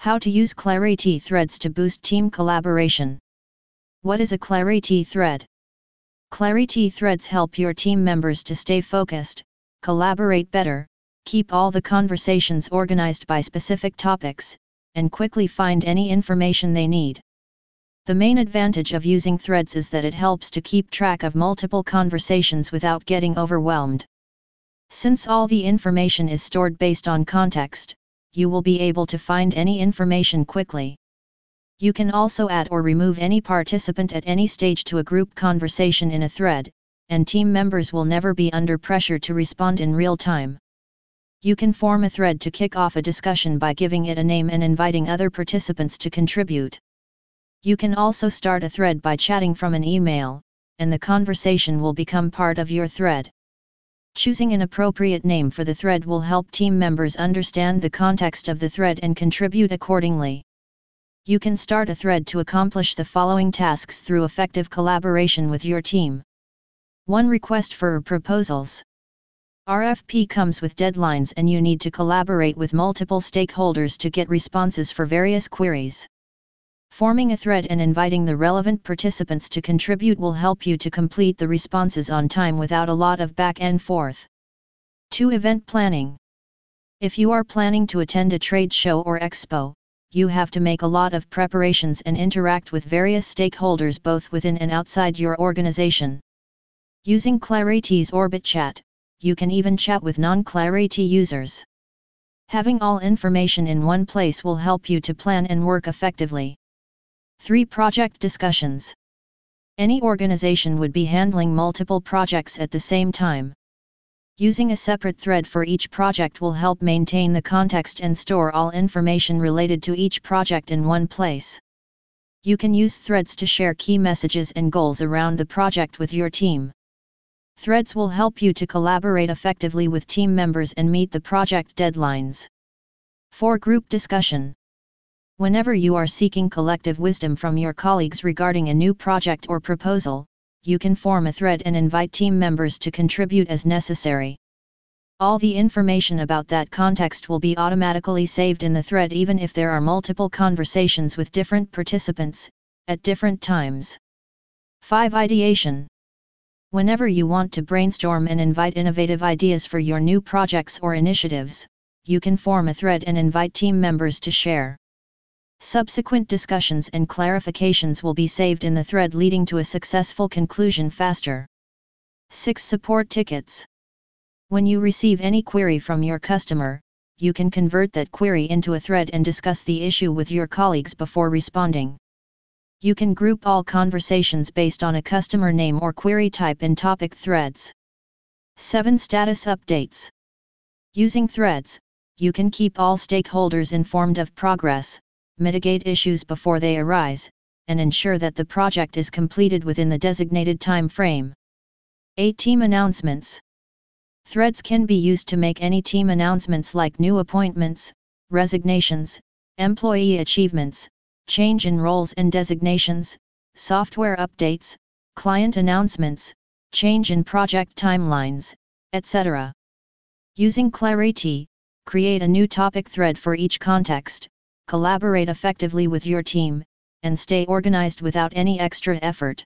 How to use Clariti threads to boost team collaboration. What is a Clariti thread? Clariti threads help your team members to stay focused, collaborate better, keep all the conversations organized by specific topics, and quickly find any information they need. The main advantage of using threads is that it helps to keep track of multiple conversations without getting overwhelmed. Since all the information is stored based on context, you will be able to find any information quickly. You can also add or remove any participant at any stage to a group conversation in a thread, and team members will never be under pressure to respond in real time. You can form a thread to kick off a discussion by giving it a name and inviting other participants to contribute. You can also start a thread by chatting from an email, and the conversation will become part of your thread. Choosing an appropriate name for the thread will help team members understand the context of the thread and contribute accordingly. You can start a thread to accomplish the following tasks through effective collaboration with your team. 1. Request for proposals. RFP comes with deadlines and you need to collaborate with multiple stakeholders to get responses for various queries. Forming a thread and inviting the relevant participants to contribute will help you to complete the responses on time without a lot of back and forth. 2. Event planning. If you are planning to attend a trade show or expo, you have to make a lot of preparations and interact with various stakeholders both within and outside your organization. Using Clariti's Orbit Chat, you can even chat with non-Clariti users. Having all information in one place will help you to plan and work effectively. 3. Project discussions. Any organization would be handling multiple projects at the same time. Using a separate thread for each project will help maintain the context and store all information related to each project in one place. You can use threads to share key messages and goals around the project with your team. Threads will help you to collaborate effectively with team members and meet the project deadlines. 4. Group discussion. Whenever you are seeking collective wisdom from your colleagues regarding a new project or proposal, you can form a thread and invite team members to contribute as necessary. All the information about that context will be automatically saved in the thread even if there are multiple conversations with different participants, at different times. 5. Ideation Whenever you want to brainstorm and invite innovative ideas for your new projects or initiatives, you can form a thread and invite team members to share. Subsequent discussions and clarifications will be saved in the thread leading to a successful conclusion faster. 6. Support tickets. When you receive any query from your customer, you can convert that query into a thread and discuss the issue with your colleagues before responding. You can group all conversations based on a customer name or query type in topic threads. 7. Status updates. Using threads, you can keep all stakeholders informed of progress, mitigate issues before they arise, and ensure that the project is completed within the designated time frame. 8. Team Announcements Threads can be used to make any team announcements like new appointments, resignations, employee achievements, change in roles and designations, software updates, client announcements, change in project timelines, etc. Using Clariti, create a new topic thread for each context, collaborate effectively with your team, and stay organized without any extra effort.